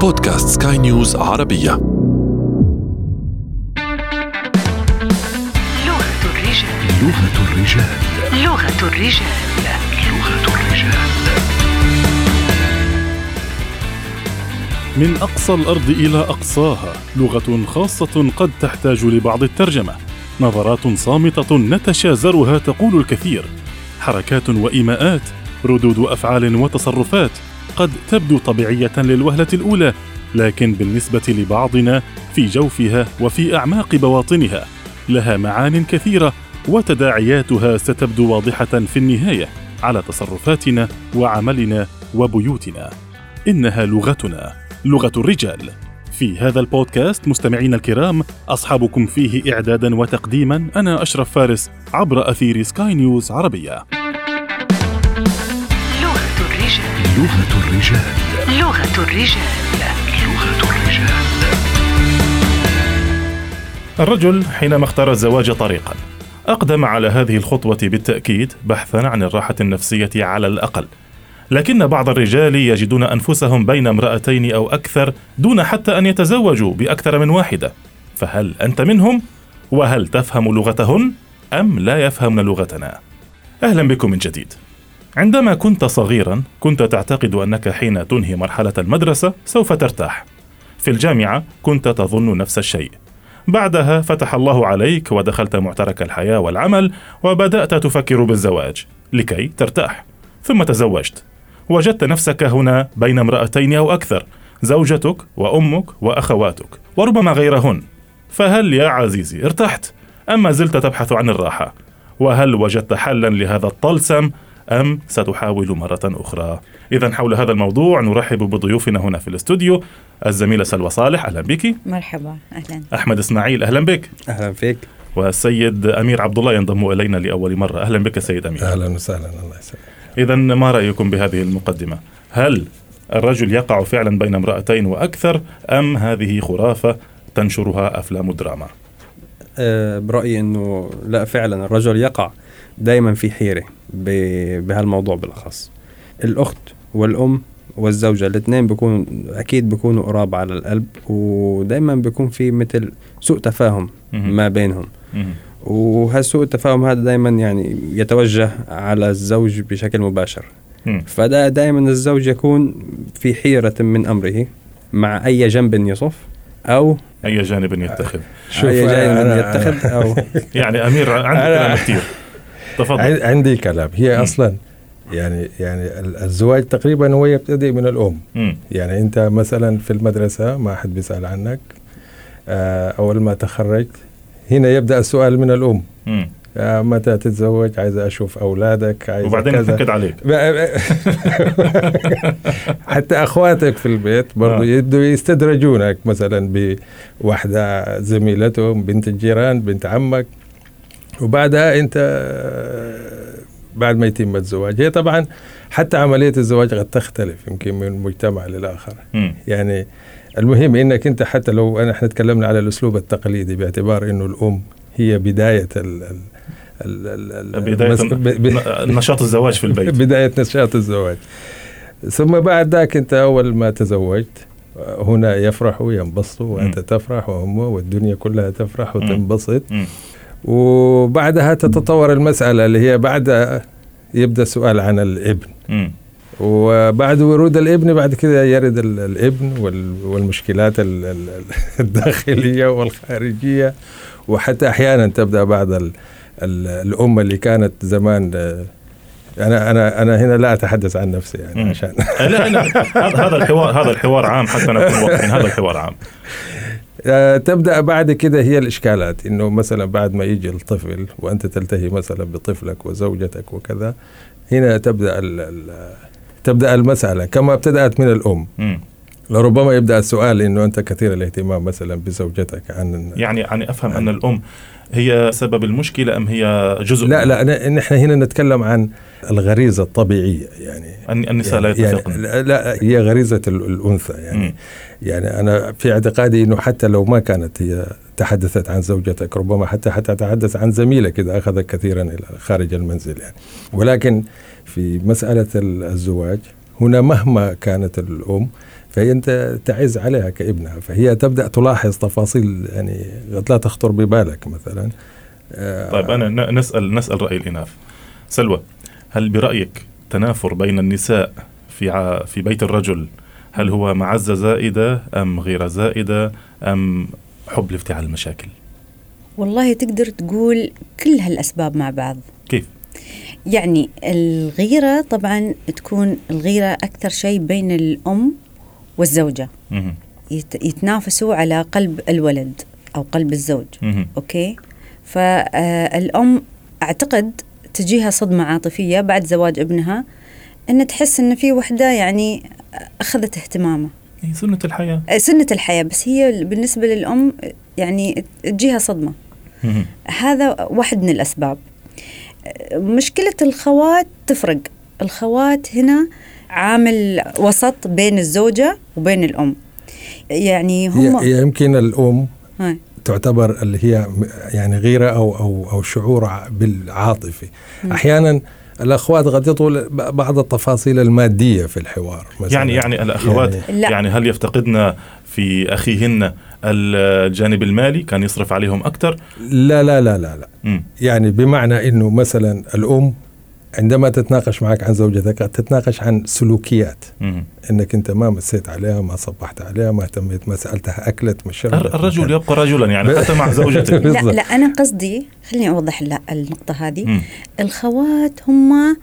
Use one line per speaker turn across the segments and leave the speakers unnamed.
بودكاست سكاي نيوز عربية.
لغة الرجال.
لغة الرجال.
لغة الرجال.
لغة الرجال.
من أقصى الأرض إلى أقصاها لغة خاصة قد تحتاج لبعض الترجمة. نظرات صامتة نتشازرها تقول الكثير. حركات وإيماءات ردود أفعال وتصرفات قد تبدو طبيعية للوهلة الأولى لكن بالنسبة لبعضنا في جوفها وفي أعماق بواطنها لها معان كثيرة وتداعياتها ستبدو واضحة في النهاية على تصرفاتنا وعملنا وبيوتنا. إنها لغتنا لغة الرجال. في هذا البودكاست مستمعينا الكرام أصحابكم فيه إعدادا وتقديما أنا أشرف فارس عبر أثير سكاي نيوز عربية.
لغة الرجال
لغة الرجال
لغة الرجال
الرجل حينما اختار الزواج طريقا أقدم على هذه الخطوة بالتأكيد بحثا عن الراحة النفسية على الأقل لكن بعض الرجال يجدون أنفسهم بين امرأتين أو أكثر دون حتى أن يتزوجوا بأكثر من واحدة فهل أنت منهم؟ وهل تفهم لغتهن؟ أم لا يفهمن لغتنا؟ أهلا بكم من جديد عندما كنت صغيرا كنت تعتقد أنك حين تنهي مرحلة المدرسة سوف ترتاح. في الجامعة كنت تظن نفس الشيء. بعدها فتح الله عليك ودخلت معترك الحياة والعمل وبدأت تفكر بالزواج لكي ترتاح. ثم تزوجت. وجدت نفسك هنا بين امرأتين أو أكثر زوجتك وأمك وأخواتك وربما غيرهن. فهل يا عزيزي ارتحت؟ أم ما زلت تبحث عن الراحة. وهل وجدت حلا لهذا الطلسم؟ أم ستحاول مرة أخرى. إذا حول هذا الموضوع نرحب بضيوفنا هنا في الاستوديو الزميلة سلوى صالح أهلا بك.
مرحبا أهلا.
أحمد إسماعيل أهلا بك.
أهلا فيك.
والسيد أمير عبد الله ينضم إلينا لأول مرة. أهلا بك سيد أمير.
أهلا وسهلا الله يسلمك.
إذا ما رأيكم بهذه المقدمة؟ هل الرجل يقع فعلا بين امرأتين وأكثر أم هذه خرافة تنشرها أفلام الدراما
أه برأيي إنه لا فعلا الرجل يقع. دائما في حيرة ب- بهالموضوع بالأخص الأخت والأم والزوجة الاثنين بيكونوا أكيد بيكونوا قراب على القلب ودائما بيكون في مثل سوء تفاهم. ما بينهم. وهالسوء التفاهم هذا دائما يعني يتوجه على الزوج بشكل مباشر. فدا دائما الزوج يكون في حيرة من أمره مع أي جنب يصف أو
أي جانب يتخذ
أي جانب
أنا-
يتخذ أو
يعني أمير عندك كلام كثير تفضل.
عن- عندي كلام. هي
مم.
أصلا يعني يعني ال- الزواج تقريبا هو يبتدئ من الأم.
مم.
يعني أنت مثلا في المدرسة ما حد بيسأل عنك. آه، أول ما تخرجت هنا يبدأ السؤال من الأم.
مم.
آه، متى تتزوج؟ عايز أشوف أولادك عايز
وبعدين
كذا.
يتنكد عليك.
حتى أخواتك في البيت برضو
آه.
يبدوا يستدرجونك. مثلا بواحده زميلتهم بنت الجيران بنت عمك. وبعدها انت بعد ما يتم الزواج هي طبعا حتى عملية الزواج قد تختلف يمكن من مجتمع
للآخر.
يعني المهم إنك انت حتى لو أنا إحنا تكلمنا على الأسلوب التقليدي باعتبار إنه الأم هي بداية ال ال
بداية نشاط الزواج في البيت
بداية نشاط الزواج ثم بعد ذاك أنت أول ما تزوجت هنا يفرحوا ينبسطوا وأنت. تفرح وهم والدنيا كلها تفرح. وتنبسط. وبعدها تتطور المسألة اللي هي بعد يبدأ السؤال عن الابن
مم.
وبعد ورود الابن بعد كده يرد ال- الابن وال- والمشكلات ال- ال- الداخلية والخارجية وحتى أحيانا تبدأ بعض ال- ال- الأمة اللي كانت زمان أنا أنا أنا هنا لا أتحدث عن نفسي يعني. عشان
لا لا هذا الحوار هذا الحوار عام حتى نكون واضحين هذا الحوار عام
تبدأ بعد كده هي الإشكالات إنه مثلا بعد ما يجي الطفل وأنت تلتهي مثلا بطفلك وزوجتك وكذا هنا تبدأ ال ال تبدأ المسألة كما ابتدأت من الأم
مم.
لربما يبدأ السؤال إنه أنت كثير الاهتمام مثلا بزوجتك عن
يعني يعني أفهم أن الأم هي سبب المشكلة أم هي جزء
لا لا نحن هنا نتكلم عن الغريزة الطبيعية يعني
الن- النساء لا
يعني
يتفقن
يعني لا هي غريزة ال- الأنثى يعني
مم.
يعني أنا في اعتقادي إنه حتى لو ما كانت هي تحدثت عن زوجتك ربما حتى حتى تتحدث عن زميلك إذا أخذك كثيرا إلى خارج المنزل يعني. ولكن في ال- الزواج هنا مهما كانت الأم فهي أنت تعز عليها كابنها فهي تبدأ تلاحظ تفاصيل يعني قد لا تخطر ببالك مثلا. آه،
طيب أنا ن- نسأل نسأل رأي الإناث. سلوى هل برأيك تنافر بين النساء في في بيت الرجل هل هو معزه زائدة أم غير زائدة أم حب لافتعال المشاكل؟
والله تقدر تقول كل هالأسباب مع بعض.
كيف؟
يعني الغيرة طبعا تكون الغيرة أكثر شيء بين الأم والزوجة. يتنافسوا على قلب الولد أو قلب الزوج. أوكي؟ فالأم أعتقد تجيها صدمة عاطفية بعد زواج ابنها أن تحس أن في وحدة يعني أخذت اهتمامه.
هي سنة الحياة.
سنة الحياة بس هي بالنسبة للأم يعني تجيها صدمة. هذا واحد من الأسباب. مشكلة الخوات تفرق. الخوات هنا عامل وسط بين الزوجة وبين الأم. يعني هم
يمكن الأم
هاي.
تعتبر اللي هي يعني غيرة أو أو أو شعور بالعاطفة. أحيانا الأخوات قد يطول بعض التفاصيل المادية في الحوار مثلا
يعني يعني الأخوات
يعني.
يعني هل يفتقدن في أخيهن الجانب المالي كان يصرف عليهم أكثر
لا لا لا لا لا. يعني بمعنى إنه مثلا الأم عندما تتناقش معك عن زوجتك تتناقش عن سلوكيات
مم.
إنك أنت ما مسيت عليها ما صبحت عليها ما اهتميت ما سألتها أكلت ما شربت
الر- الرجل يبقى رجلا يعني حتى مع زوجته
لا
بالضبط.
لا أنا قصدي خليني أوضح لا النقطة هذه
مم.
الخوات هم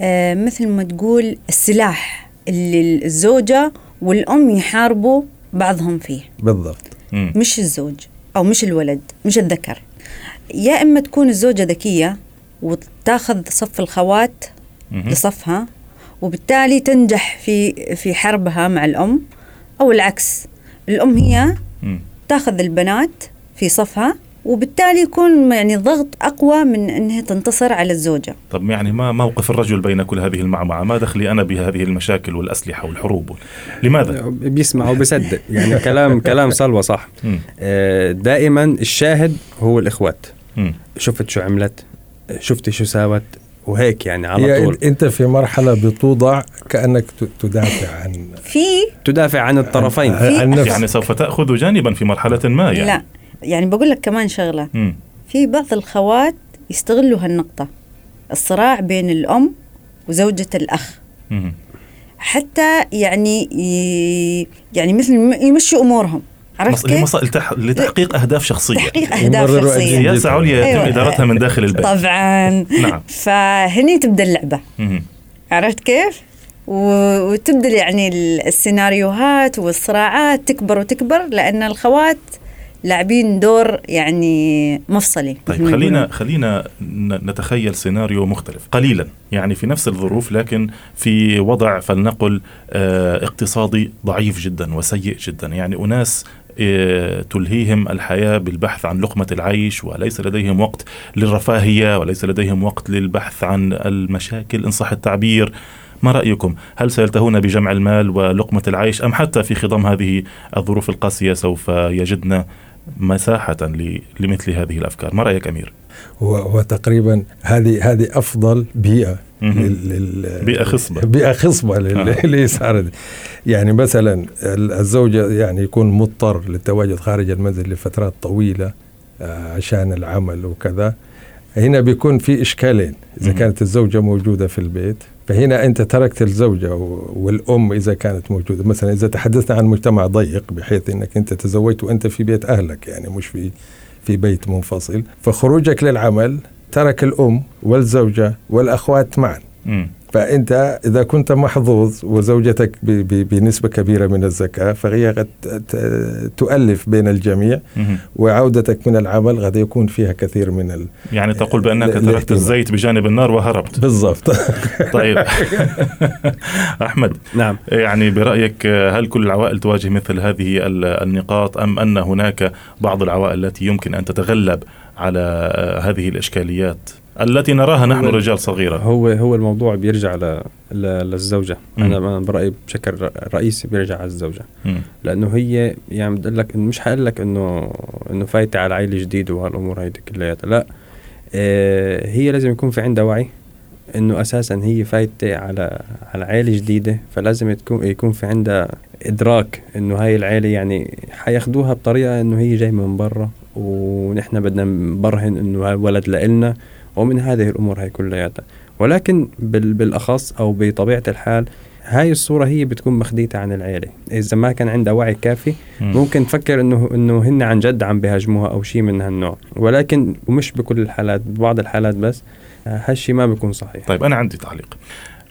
آه مثل ما تقول السلاح اللي الزوجة والأم يحاربوا بعضهم فيه
بالضبط
مم.
مش الزوج أو مش الولد مش الذكر يا إما تكون الزوجة ذكية وتاخذ صف الخوات. لصفها وبالتالي تنجح في في حربها مع الأم أو العكس الأم هي. تاخذ البنات في صفها وبالتالي يكون يعني الضغط أقوى من إنها تنتصر على الزوجة
طب يعني ما موقف الرجل بين كل هذه المعمعة ما دخلي أنا بهذه المشاكل والأسلحة والحروب لماذا؟
بيسمع وبيصدق يعني كلام كلام سلوى صح. آه، دائما الشاهد هو
الإخوات.
شفت شو عملت شفت شو ساوت؟ وهيك يعني على طول.
أنت في مرحلة بتوضع كأنك تدافع عن
في
تدافع عن الطرفين.
عن نفس.
يعني سوف تأخذ جانبا في مرحلة ما يعني.
لا. يعني بقول لك كمان شغلة.
مم.
في بعض الخوات يستغلوا هالنقطة. الصراع بين الأم وزوجة الأخ.
مم.
حتى يعني ي... يعني مثل م- يمشوا أمورهم. عرفت كيف؟
لتحقيق أهداف شخصية
تحقيق شخصية
أجندة.
سياسة عليا يتم
أيوة.
إدارتها من داخل البيت
طبعا
نعم.
فهني تبدأ اللعبة
مم.
عرفت كيف؟ و- وتبدأ يعني ال- السيناريوهات والصراعات تكبر وتكبر لأن الخوات لاعبين دور يعني مفصلي
طيب خلينا
يقولون.
خلينا نتخيل سيناريو مختلف قليلا يعني في نفس الظروف لكن في وضع فلنقل آه، اقتصادي ضعيف جدا وسيء جدا يعني أناس آه، تلهيهم الحياة بالبحث عن لقمة العيش وليس لديهم وقت للرفاهية وليس لديهم وقت للبحث عن المشاكل إن صح التعبير ما رأيكم؟ هل سيلتهون بجمع المال ولقمة العيش أم حتى في خضم هذه الظروف القاسية سوف يجدن مساحة ل- لمثل هذه الأفكار ما رأيك أمير؟
هو هو تقريبا هذه هذه أفضل بيئة
بيئة خصبة.
بيئة خصبة لل-
آه.
للإسعار دي. يعني مثلا ال- الزوجة يعني يكون مضطر للتواجد خارج المنزل لفترات طويلة آه، عشان العمل وكذا هنا بيكون في إشكالين إذا
مهم.
كانت الزوجة موجودة في البيت فهنا أنت تركت الزوجة و- والأم إذا كانت موجودة مثلا إذا تحدثنا عن مجتمع ضيق بحيث إنك أنت تزوجت وأنت في بيت أهلك يعني مش في في بيت منفصل فخروجك للعمل ترك الأم والزوجة والأخوات معا
مم.
فأنت إذا كنت محظوظ وزوجتك ب- ب- بنسبة كبيرة من الزكاة فهي قد تؤلف بين الجميع. وعودتك من العمل قد يكون فيها كثير من ال...
يعني تقول بأنك
ال-
تركت. الزيت بجانب النار وهربت
بالضبط
طيب أحمد
نعم
يعني برأيك هل كل العوائل تواجه مثل هذه ال- النقاط أم أن هناك بعض العوائل التي يمكن أن تتغلب على هذه الإشكاليات التي نراها نحن رجال صغيرة.
هو هو الموضوع بيرجع ل... ل... للزوجة.
مم.
أنا أنا برأيي بشكل رئيسي بيرجع على الزوجة.
مم.
لأنه هي يعني بدي لك إنه مش حقول لك انه إنه فايتة على عائله جديد وهالأمور هيدي كلياتها. لا. آه هي لازم يكون في عندها وعي إنه أساسا هي فايتة على على عائله جديدة. فلازم تكون يكون في عندها إدراك إنه هاي العائله يعني حياخدوها بطريقة إنه هي جاي من برا. ونحن بدنا نبرهن إنه هذا الولد لإلنا ومن هذه الأمور هاي كلياتها. ولكن بال بالأخص أو بطبيعة الحال هاي الصورة هي بتكون مخديتة عن العيلة. إذا ما كان عندها وعي كافي
مم.
ممكن تفكر إنه إنه هن عن جد عم بيهاجموها أو شيء من هالنوع. ولكن ومش بكل الحالات ببعض الحالات بس آه، هالشي ما بيكون صحيح.
طيب أنا عندي تعليق.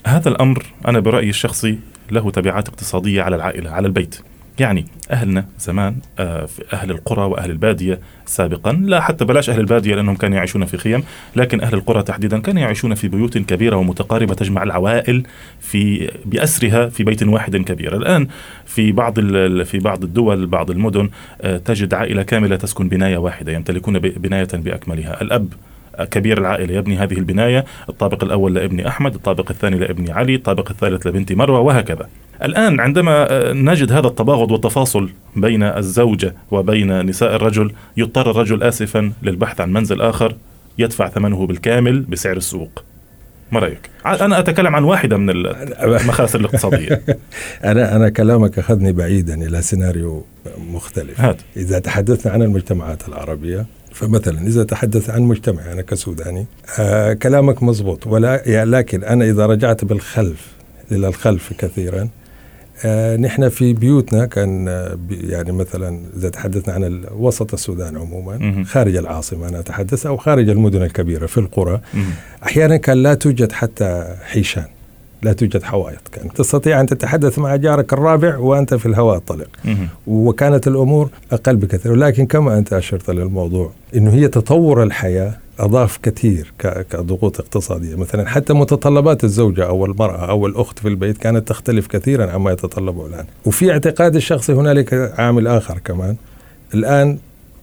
هذا الأمر أنا برأيي الشخصي له تبعات اقتصادية على العائلة على البيت. يعني أهلنا زمان آه، أهل القرى وأهل البادية سابقا. لا حتى بلاش أهل البادية لأنهم كانوا يعيشون في خيم لكن أهل القرى تحديدا كانوا يعيشون في بيوت كبيرة ومتقاربة تجمع العوائل في بأسرها في بيت واحد كبير. الآن في بعض في بعض الدول بعض المدن آه، تجد عائلة كاملة تسكن بناية واحدة يمتلكون بناية بأكملها. الأب كبير العائلة. يبني هذه البناية الطابق الأول لابني أحمد الطابق الثاني لابني علي الطابق الثالث لبنتي مروة وهكذا. الآن عندما آه، نجد هذا التباغض والتفاصل بين الزوجة وبين نساء الرجل يضطر الرجل آسفا للبحث عن منزل آخر يدفع ثمنه بالكامل بسعر السوق. ما رأيك؟ ع- أنا أتكلم عن واحدة من المخاسر الاقتصادية.
أنا أنا كلامك أخذني بعيدا إلى سيناريو مختلف.
هات.
إذا تحدثنا عن المجتمعات العربية فمثلا إذا تحدث عن مجتمعي أنا كسوداني آه كلامك مزبوط ولا يعني لكن أنا إذا رجعت بالخلف إلى الخلف كثيرا آه نحن في بيوتنا كان آه يعني مثلا إذا تحدثنا عن وسط السودان عموما. خارج العاصمة أنا أتحدث أو خارج المدن الكبيرة في القرى. أحيانا كان لا توجد حتى حيشان لا توجد حوائط. كان تستطيع أن تتحدث مع جارك الرابع وأنت في الهواء الطلق. وكانت الأمور أقل بكثير. ولكن كما أنت أشرت للموضوع إنه هي تطور الحياة أضاف كثير كضغوط اقتصادية. مثلا حتى متطلبات الزوجة أو المرأة أو الأخت في البيت كانت تختلف كثيرا عما يتطلبه الآن. وفي اعتقادي الشخصي هنالك عامل آخر كمان. الآن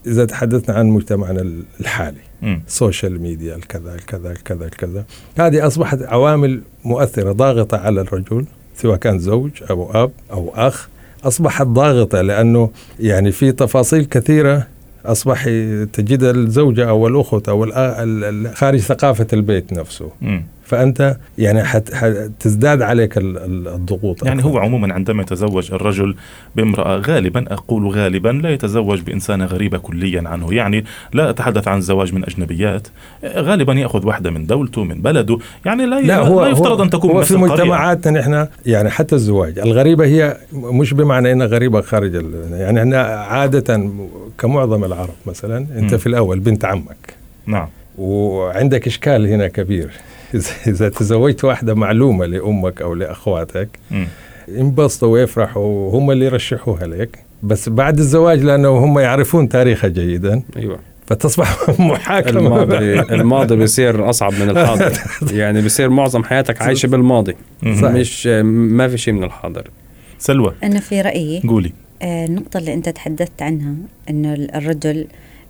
إذا تحدثنا عن مجتمعنا الحالي. social media الكذا الكذا الكذا الكذا. هذه أصبحت عوامل مؤثرة ضاغطة على الرجل سواء كان زوج أو أب أو أخ. أصبحت ضاغطة لأنه يعني في تفاصيل كثيرة أصبح تجد الزوجة أو الأخت أو الأ- ال- ال- خارج ثقافة البيت نفسه.
مم.
فأنت يعني حت حتزداد عليك ال- ال- الضغوط
يعني
أكثر.
هو عموما عندما يتزوج الرجل بامرأة غالبا أقول غالبا لا يتزوج بإنسانة غريبة كليا عنه يعني لا أتحدث عن الزواج من أجنبيات غالبا يأخذ واحدة من دولته من بلده يعني لا,
لا هو
لا يفترض
هو
أن تكون
هو في. مجتمعاتنا نحن يعني حتى الزواج الغريبة هي مش بمعنى إنها غريبة خارج يعني إحنا عادة كمعظم العرب مثلا أنت
مم.
في الأول بنت عمك
نعم
وعندك إشكال هنا كبير إذا- اذا تزوجت واحدة معلومة لأمك أو لأخواتك
مم.
ينبسطوا ويفرحوا وهم اللي يرشحوها لك. بس بعد الزواج لأنه هم يعرفون تاريخها جيدا
أيوه.
فتصبح محاكمة.
الماضي الماضي بيصير أصعب من الحاضر. يعني بيصير معظم حياتك عايشة بالماضي.
صحيح.
مش ما في شيء من الحاضر.
سلوى.
أنا في رأيي
قولي.
آه، النقطة اللي أنت تحدثت عنها أنه الرجل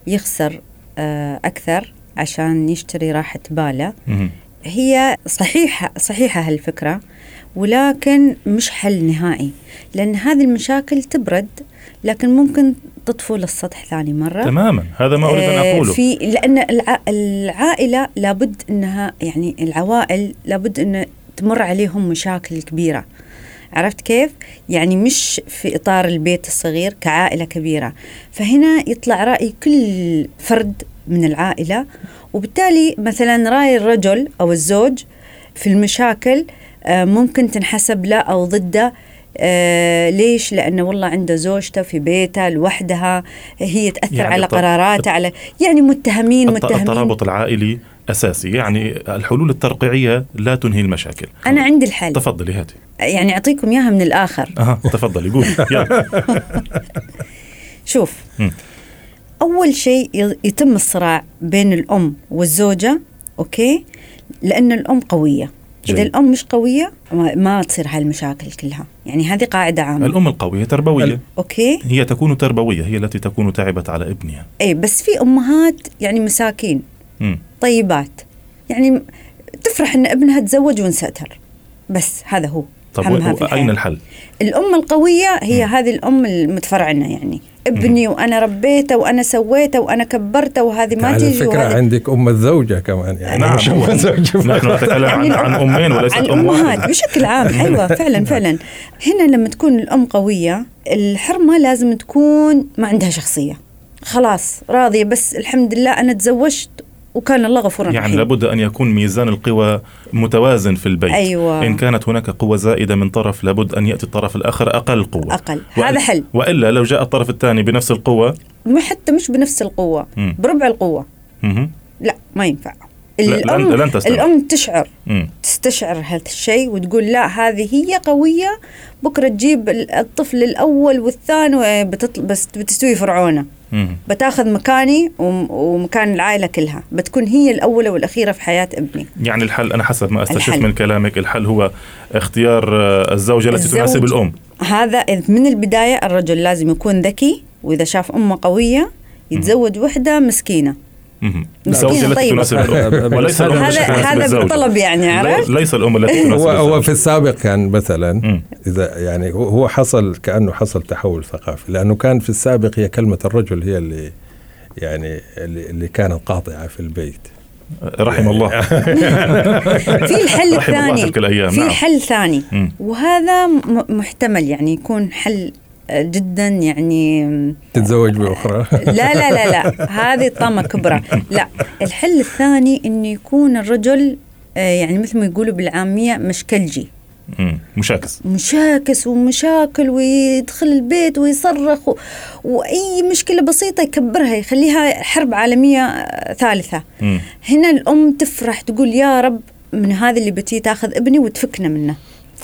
يخسر آه، أكثر عشان يشتري راحة باله. هي صحيحة صحيحة هالفكرة ولكن مش حل نهائي لأن هذه المشاكل تبرد لكن ممكن تطفو للسطح ثاني مرة.
تماما هذا ما أريد أن
آه،
أقوله.
في لأن الع... العائلة لابد أنها يعني العوائل لابد أن تمر عليهم مشاكل كبيرة. عرفت كيف؟ يعني مش في إطار البيت الصغير كعائلة كبيرة. فهنا يطلع رأي كل فرد من العائلة. وبالتالي مثلا رأي الرجل أو الزوج في المشاكل آه، ممكن تنحسب له أو ضده آه ليش؟ لأنه والله عنده زوجته في بيته لوحدها هي تأثر
يعني
على قراراته على يعني متهمين متهمين.
الترابط العائلي أساسي. يعني الحلول الترقيعية لا تنهي المشاكل.
أنا عندي الحل.
تفضلي هاتي.
يعني أعطيكم إياها من الآخر.
أها تفضلي قولي.
شوف
مم.
أول شيء يتم الصراع بين الأم والزوجة أوكي؟ لأن الأم قوية.
جيد.
اذا الأم مش قوية ما, ما تصير هاي المشاكل كلها. يعني هذه قاعدة عامة.
الأم القوية تربوية.
okay؟
هي تكون تربوية هي التي تكون تعبت على ابنها.
اي بس في أمهات يعني مساكين.
مم.
طيبات. يعني م- تفرح إن ابنها تزوج وانستر. بس هذا هو.
طب. أين الحل؟
الأم القوية هي هذه الأم المتفرعنة يعني. ابني وأنا ربيته وأنا سويته وأنا كبرته وهذه ما
على
تيجي
فكرة
وهذه
عندك أم الزوجة كمان يعني
نعم.
مش
هو.
أم الزوجة.
نحن نتكلم عن عن أمين وليست
عن
ام واحدة
بشكل عام. أيوة فعلا فعلا. هنا لما تكون الأم قوية الحرمة لازم تكون ما عندها شخصية. خلاص راضية بس الحمد لله أنا تزوجت وكان الله غفورا
يعني
رحيم.
لابد أن يكون ميزان القوى متوازن في البيت
أيوة.
إن كانت هناك قوة زائدة من طرف لابد أن يأتي الطرف الآخر أقل قوة
أقل
وإلا-
هذا حل
وإلا لو جاء الطرف الثاني بنفس
القوة حتى مش بنفس القوة
مم.
بربع القوة
مهم.
لا ما ينفع
لا، لن-
الأم
لن.
الأم تشعر
مم.
تستشعر هذا الشيء وتقول لا هذه هي قوية بكرة تجيب ال- الطفل الأول والثاني بتطل بس بتستوي فرعونة
مم.
بتاخذ مكاني وم- ومكان العائلة كلها بتكون هي الأولى والأخيرة في حياة ابني
يعني الحل أنا حسب ما أستشف
الحل.
من كلامك الحل هو اختيار آه، الزوجة التي
الزوج.
تناسب الأم
هذا من البداية الرجل لازم يكون ذكي وإذا شاف أمه قوية يتزوج
مهم.
مسكينة
الزوجه التي
طيبة.
تناسب الأم وليس الأم
هذا
التي تناسب
هذا. بالطلب يعني عرفت
لي- ليس الأم التي تناسب
هو هو. في السابق كان مثلا. إذا يعني هو- هو حصل كأنه حصل تحول ثقافي لأنه كان في السابق هي كلمة الرجل هي اللي يعني اللي, اللي كانت قاطعة في البيت
رحم الله
في الحل الثاني في
نعم.
حل ثاني. وهذا محتمل يعني يكون حل جدا يعني
تتزوج بأخرى.
لا لا لا لا هذه طامة كبرى. لا الحل الثاني إنه يكون الرجل آه، يعني مثل ما يقولوا بالعامية مشكلجي.
مشاكس.
مشاكس ومشاكل ويدخل البيت ويصرخ و... وأي مشكلة بسيطة يكبرها يخليها حرب عالمية آه، ثالثة.
مم.
هنا الأم تفرح تقول يا رب من هذا اللي بتي تاخذ ابني وتفكنا منه.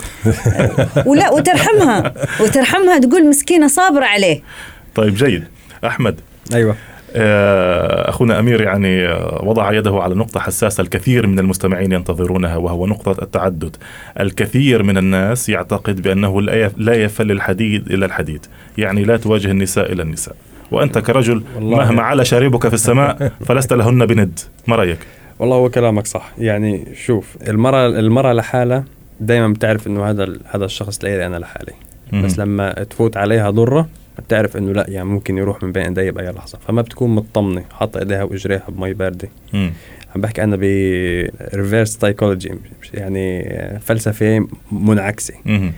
ولا وترحمها وترحمها تقول مسكينة صابرة عليه.
طيب جيد. أحمد.
أيوه.
آه، أخونا أمير يعني آه، وضع يده على نقطة حساسة الكثير من المستمعين ينتظرونها وهو نقطة التعدد. الكثير من الناس يعتقد بأنه لا يف- لا يفل الحديد إلى الحديد. يعني لا تواجه النساء إلى النساء. وأنت كرجل. مهما على شاربك في السماء فلست لهن بند. ما رأيك؟
والله هو كلامك صح. يعني شوف المرأة المرأة لحالها دائما بتعرف إنه هذا هذا الشخص لإلي أنا لحالي
مم.
بس لما تفوت عليها ضرة بتعرف إنه لا يعني ممكن يروح من بين إيدي بأي لحظة فما بتكون مطمنة حاطة إيديها وإجريها بمي باردة
مم.
عم بحكي أنا reverse psychology يعني فلسفة منعكسة
مم.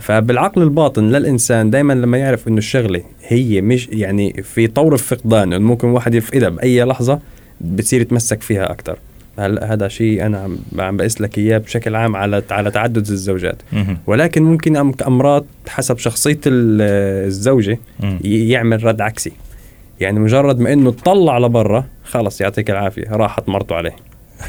فبالعقل الباطن للإنسان دائما لما يعرف إنه الشغلة هي مش يعني في طور الفقدان انه ممكن واحد يفقدها بأي لحظة بتصير يتمسك فيها أكثر هلا هذا شيء أنا عم عم بقيس لك إياه بشكل عام على على تعدد الزوجات. ولكن ممكن أم- أمراض حسب شخصية ال- الزوجة يعمل رد عكسي. يعني مجرد ما إنه تطلع لبرا خلص يعطيك العافية راحت مرته عليه.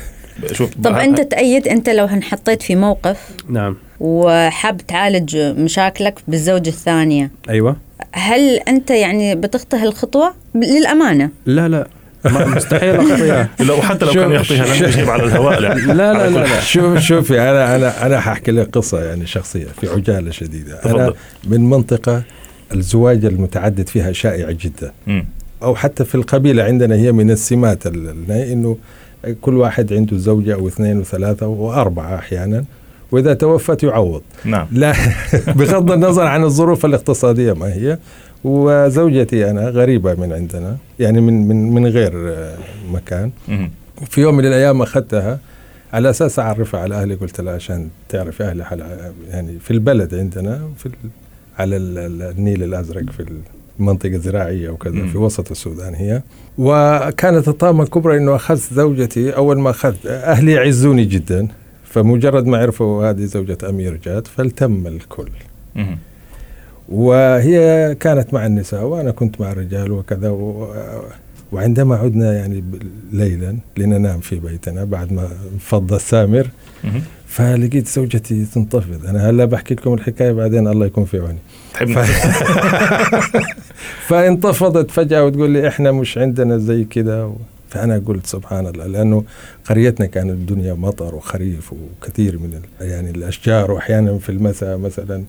شوف
طب أنت تأيد أنت لو انحطيت في موقف
نعم.
وحاب تعالج مشاكلك بالزوجة الثانية
أيوه.
هل أنت يعني بتخطي هالخطوة؟ للأمانة.
لا لا. مستحيل أخطيها.
لو حتى لو كان يخطيها لن يجيب على الهواء لا.
لا لا لا, لا.
شوف شوفي أنا أنا أنا حاحكي لك قصة يعني شخصية في عجالة شديدة. أنا
تفضل.
من منطقة الزواج المتعدد فيها شائع جدا. أو حتى في القبيلة عندنا هي من السمات ال- ال- إنه كل واحد عنده زوجة أو اثنين وثلاثة وأربعة أحيانا وإذا توفت يعوض.
نعم.
لا بغض النظر عن الظروف الاقتصادية ما هي. وزوجتي أنا غريبة من عندنا يعني من من من غير مكان. في يوم من الأيام أخذتها على أساس أعرفها على أهلي قلت لها عشان تعرف أهلي يعني في البلد عندنا في على ال- ال- النيل الأزرق في المنطقة الزراعيه وكذا. في وسط السودان هي وكانت الطامه الكبرى إنه أخذت زوجتي أول ما أخذت أهلي يعزوني جدا فمجرد ما عرفوا هذه زوجة أمير جات فالتم الكل. وهي كانت مع النساء وأنا كنت مع الرجال وكذا و... وعندما عدنا يعني ليلا لننام في بيتنا بعد ما انفض السامر. فلقيت زوجتي تنتفض. أنا هلا بحكي لكم الحكاية بعدين الله يكون في عوني.
تحب
فانتفضت فجأة وتقول لي إحنا مش عندنا زي كده و... فأنا قلت سبحان الله لأنه قريتنا كانت الدنيا مطر وخريف وكثير من ال... يعني الأشجار واحيانا في المساء مثلا.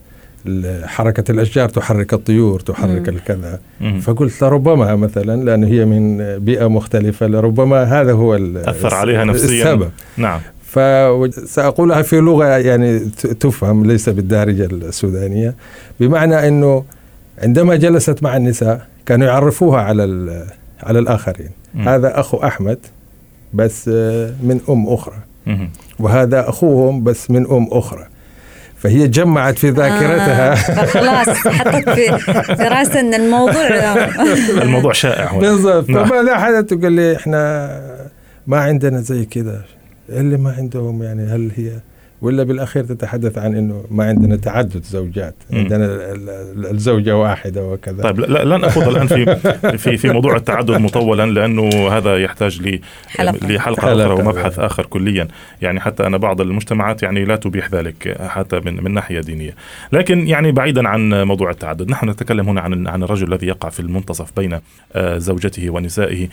حركة الأشجار تحرك الطيور تحرك
مم.
الكذا
مهم.
فقلت لربما مثلا لأنه هي من بيئة مختلفة لربما هذا هو ال-
أثر عليها نفسيا
السبب
نعم
فسأقولها في لغة يعني تفهم ليس بالدارجة السودانية بمعنى أنه عندما جلست مع النساء كانوا يعرفوها على ال- على الآخرين
مم.
هذا أخو أحمد بس آه، من أم أخرى
مهم.
وهذا أخوهم بس من أم أخرى فهي جمعت في ذاكرتها.
آه فخلاص حطت في في راسها إن الموضوع
الموضوع شائع
بالضبط.
نعم.
فماذا حدث تقول لي إحنا ما عندنا زي كذا اللي ما عندهم يعني هل هي ولا بالأخير تتحدث عن إنه ما عندنا تعدد زوجات. عندنا ال- ال- الزوجة واحدة وكذا
طيب لا لن اخوض الآن في في في موضوع التعدد مطولا لأنه هذا يحتاج ل
حلقة.
لحلقة
حلقة.
أخرى ومبحث آخر كليا يعني حتى ان بعض المجتمعات يعني لا تبيح ذلك حتى من من ناحية دينية لكن يعني بعيدا عن موضوع التعدد نحن نتكلم هنا عن عن الرجل الذي يقع في المنتصف بين آه، زوجته ونسائه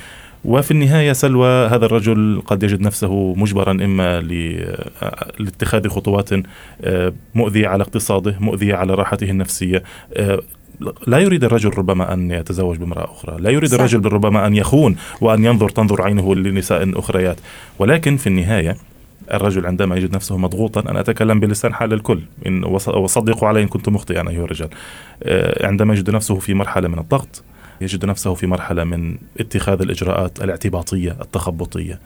وفي النهاية سلوى هذا الرجل قد يجد نفسه مجبرا إما آه، لاتخاذ خطوات آه، مؤذية على اقتصاده مؤذية على راحته النفسية آه، لا يريد الرجل ربما أن يتزوج بامرأة أخرى، لا يريد
صح.
الرجل ربما أن يخون وأن ينظر تنظر عينه لنساء أخريات، ولكن في النهاية الرجل عندما يجد نفسه مضغوطا أنا أتكلم بلسان حال الكل وص- وصدقوا علي إن كنت مخطئا أيها الرجال. عندما يجد نفسه في مرحلة من الضغط يجد نفسه في مرحلة من اتخاذ الإجراءات الاعتباطية التخبطية.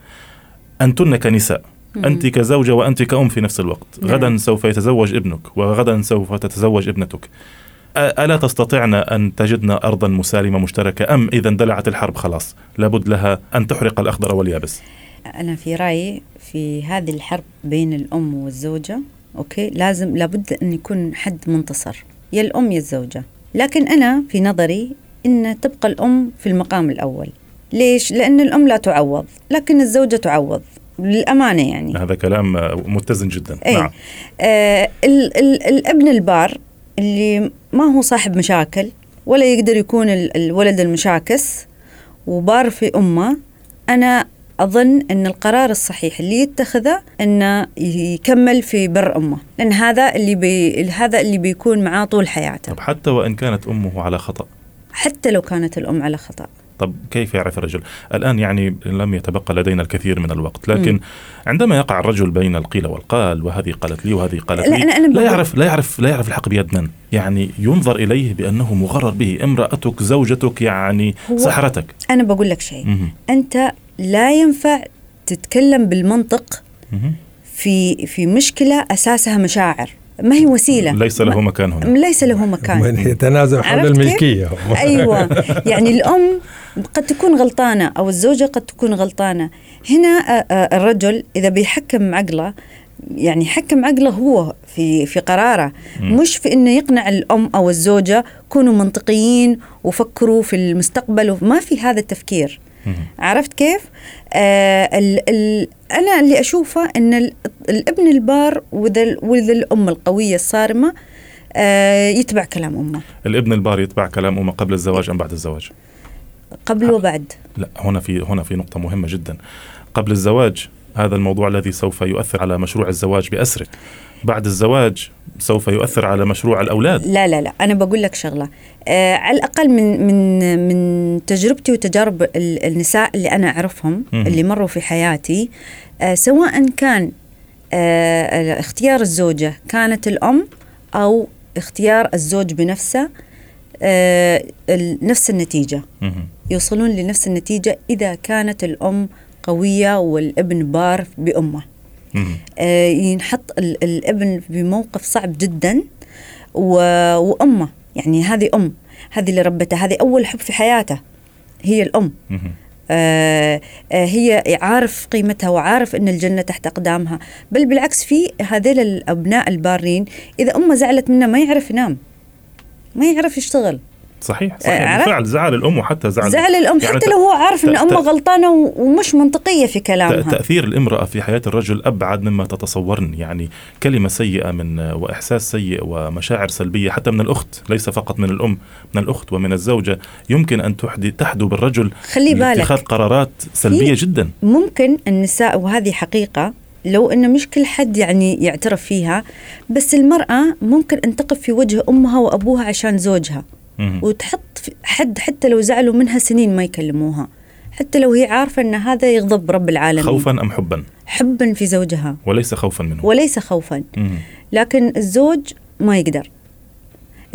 أنتن كنساء أنت كزوجة وأنت كأم في نفس الوقت،
نعم.
غدا سوف يتزوج ابنك وغدا سوف تتزوج ابنتك. ألا تستطعن أن تجدن أرضا مسالمة مشتركة أم إذا اندلعت الحرب خلاص لابد لها أن تحرق الأخضر واليابس
أنا في رأيي في هذه الحرب بين الأم والزوجة okay لازم لابد أن يكون حد منتصر يا الأم يا الزوجة لكن أنا في نظري إن تبقى الأم في المقام الأول. ليش؟ لأن الأم لا تعوض لكن الزوجة تعوض للأمانة يعني.
هذا كلام متزن جدا.
اي
نعم.
آه ال ال الأبن البار اللي ما هو صاحب مشاكل ولا يقدر يكون ال الولد المشاكس وبار في أمه أنا أظن إن القرار الصحيح اللي يتخذه إنه يكمل في بر أمه. لأن هذا اللي بي هذا اللي بيكون معاه طول حياته.
طب حتى وإن كانت أمه على خطأ
حتى لو كانت الأم على خطأ
طب كيف يعرف الرجل الآن يعني لم يتبقى لدينا الكثير من الوقت لكن
مم.
عندما يقع الرجل بين القيل والقال وهذه قالت لي وهذه قالت
لا،
لي
أنا- أنا
لا يعرف لا يعرف لا يعرف الحق بيد من يعني ينظر إليه بأنه مغرر به امرأتك زوجتك يعني سحرتك
أنا بقول لك شيء
مهم.
أنت لا ينفع تتكلم بالمنطق
مهم.
في في مشكلة أساسها مشاعر ما هي وسيلة؟
ليس له
ما-
مكان هنا.
ليس له مكان.
من يتنازع حول؟ الملكية.
أيوه. يعني الأم قد تكون غلطانة أو الزوجة قد تكون غلطانة. هنا آه، آه، الرجل إذا بيحكم عقله يعني يحكم عقله هو في في قراره.
مم.
مش في إنه يقنع الأم أو الزوجة كونوا منطقيين وفكروا في المستقبل ما في هذا التفكير. عرفت كيف؟ آه ال ال أنا اللي أشوفه إن ال- الابن البار واذا ال- واذا الأم القوية الصارمة آه يتبع كلام أمه.
الابن البار يتبع كلام أمه قبل الزواج أم بعد الزواج؟
قبل وبعد.
لا هنا في هنا في نقطة مهمة جدا. قبل الزواج هذا الموضوع الذي سوف يؤثر على مشروع الزواج بأسره بعد الزواج سوف يؤثر على مشروع الأولاد
لا لا لا أنا بقول لك شغلة آه على الأقل من من من تجربتي وتجارب ال- النساء اللي أنا أعرفهم
مهم.
اللي مروا في حياتي آه سواء كان آه اختيار الزوجة كانت الأم أو اختيار الزوج بنفسه آه نفس النتيجة
مهم.
يوصلون لنفس النتيجة إذا كانت الأم قوية والابن بار بأمه
مهم.
آه، ينحط ال- الابن بموقف صعب جدا و- وأمه يعني هذه أم هذه اللي ربته هذه أول حب في حياته هي الأم
مهم.
آه آه هي عارف قيمتها وعارف إن الجنة تحت أقدامها بل بالعكس في هذيل الأبناء البارين إذا أمه زعلت منه ما يعرف ينام ما يعرف يشتغل
صحيح صحيح
آه، عرفت؟
بالفعل زعل الأم وحتى زعل
زعل الأم
يعني
حتى لو هو عارف ان أمه غلطانة ومش منطقية في كلامها
تأثير الامرأة في حياة الرجل أبعد مما تتصورن يعني كلمة سيئة من وإحساس سيء ومشاعر سلبية حتى من الأخت ليس فقط من الأم من الأخت ومن الزوجة يمكن أن تحدي تحدو بالرجل
خلي بالك.
لاتخاذ قرارات سلبية
في-
جدا
ممكن النساء وهذه حقيقة لو إنه مش كل حد يعني يعترف فيها بس المرأة ممكن أن تقف في وجه أمها وأبوها عشان زوجها. وتحط حد حتى لو زعلوا منها سنين ما يكلموها. حتى لو هي عارفة إن هذا يغضب رب العالمين.
خوفا أم حبا؟
حبا في زوجها.
وليس خوفا منه
وليس خوفا. لكن الزوج ما يقدر.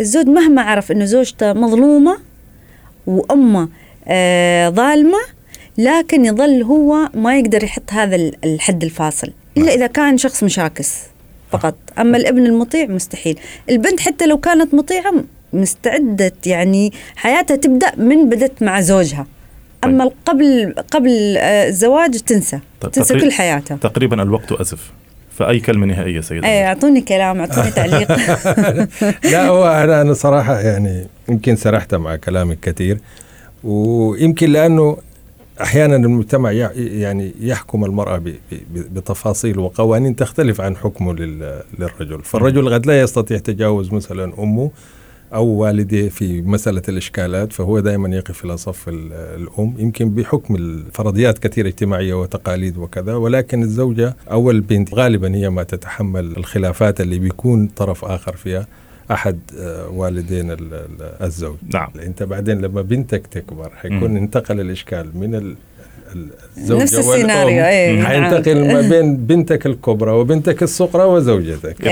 الزوج مهما عرف إنه زوجته مظلومة وأمه آه ظالمة لكن يظل هو ما يقدر يحط هذا ال- الحد الفاصل. إلا إذا كان شخص مشاكس فقط. أما الابن المطيع مستحيل. البنت حتى لو كانت مطيعة مستعدة يعني حياتها تبدأ من بدت مع زوجها. أما قبل قبل آه، الزواج تنسى
طيب
تنسى
تقريب-
كل حياتها.
تقريبا الوقت أزف فأي كلمة نهائية سيدة
إيه أعطوني كلام أعطوني تعليق.
لا هو أنا أنا صراحة يعني يمكن سرحت مع كلامك كثير. ويمكن لأنه أحيانا المجتمع يع- يعني يحكم المرأة ب- ب- بتفاصيل وقوانين تختلف عن حكمه لل- للرجل، فالرجل قد لا يستطيع تجاوز مثلا أمه أو والديه في مسألة الإشكالات فهو دائما يقف إلى صف ال- الأم يمكن بحكم الفرضيات كثيرة اجتماعية وتقاليد وكذا ولكن الزوجة أو البنت غالبا هي ما تتحمل الخلافات اللي بيكون طرف آخر فيها أحد آه، والدين ال- ال- الزوج
نعم
أنت بعدين لما بنتك تكبر حيكون. انتقل الإشكال من الزوجة
نفس السيناريو،
والأم،
إيه،
حينتقل ما بين بنتك الكبرى وبنتك الصغرى وزوجتك.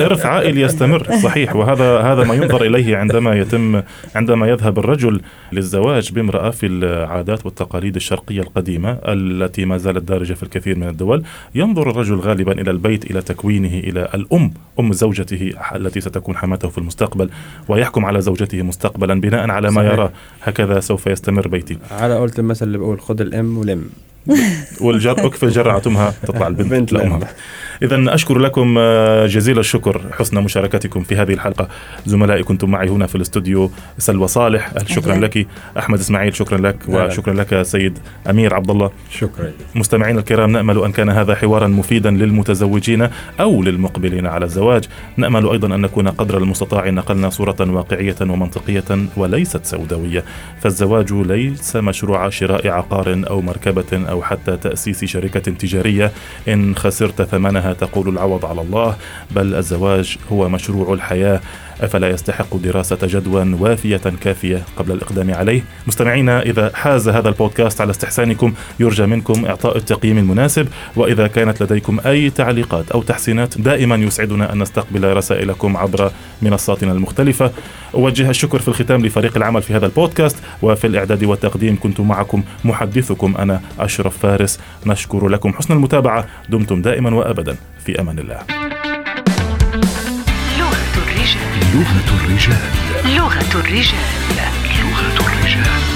إرث عائلي يستمر صحيح. وهذا هذا ما ينظر إليه عندما يتم عندما يذهب الرجل للزواج بامرأة في العادات والتقاليد الشرقية القديمة التي ما زالت دارجة في الكثير من الدول. ينظر الرجل غالبا إلى البيت إلى تكوينه إلى الأم أم زوجته التي ستكون حماته في المستقبل ويحكم على زوجته مستقبلا بناء على ما. يرى. هكذا سوف يستمر بيتي.
على قولة المثل اللي بقول خذ الام ولم
والجر اكفل جرعة أمها تطلع البنت
بنت
لأمها.
لأمها.
اذا أشكر لكم آه، جزيل الشكر حسن مشاركتكم في هذه الحلقة. زملائي كنتم معي هنا في الاستوديو سلوى صالح. شكرا. لك. أحمد إسماعيل شكرا لك. وشكرا لك سيد أمير عبد الله
شكرا.
مستمعينا الكرام نأمل أن كان هذا حوارا مفيدا للمتزوجين أو للمقبلين على الزواج. نأمل أيضا أن نكون قدر المستطاع نقلنا صورة واقعية ومنطقية وليست سوداوية. فالزواج ليس مشروع شراء عقار أو مركبة أو حتى تأسيس شركة تجارية. إن خسرت ثمنها تقول العوض على الله بل الزواج هو مشروع الحياة. أفلا يستحق دراسة جدوى وافية كافية قبل الإقدام عليه؟ مستمعينا إذا حاز هذا البودكاست على استحسانكم يرجى منكم إعطاء التقييم المناسب وإذا كانت لديكم أي تعليقات أو تحسينات دائما يسعدنا أن نستقبل رسائلكم عبر منصاتنا المختلفة. أوجه الشكر في الختام لفريق العمل في هذا البودكاست وفي الإعداد والتقديم كنت معكم محدثكم أنا أشرف فارس. نشكر لكم حسن المتابعة. دمتم دائما وابدا. في أمان الله.
لغة الرجال.
لغة الرجال.
لغة الرجال.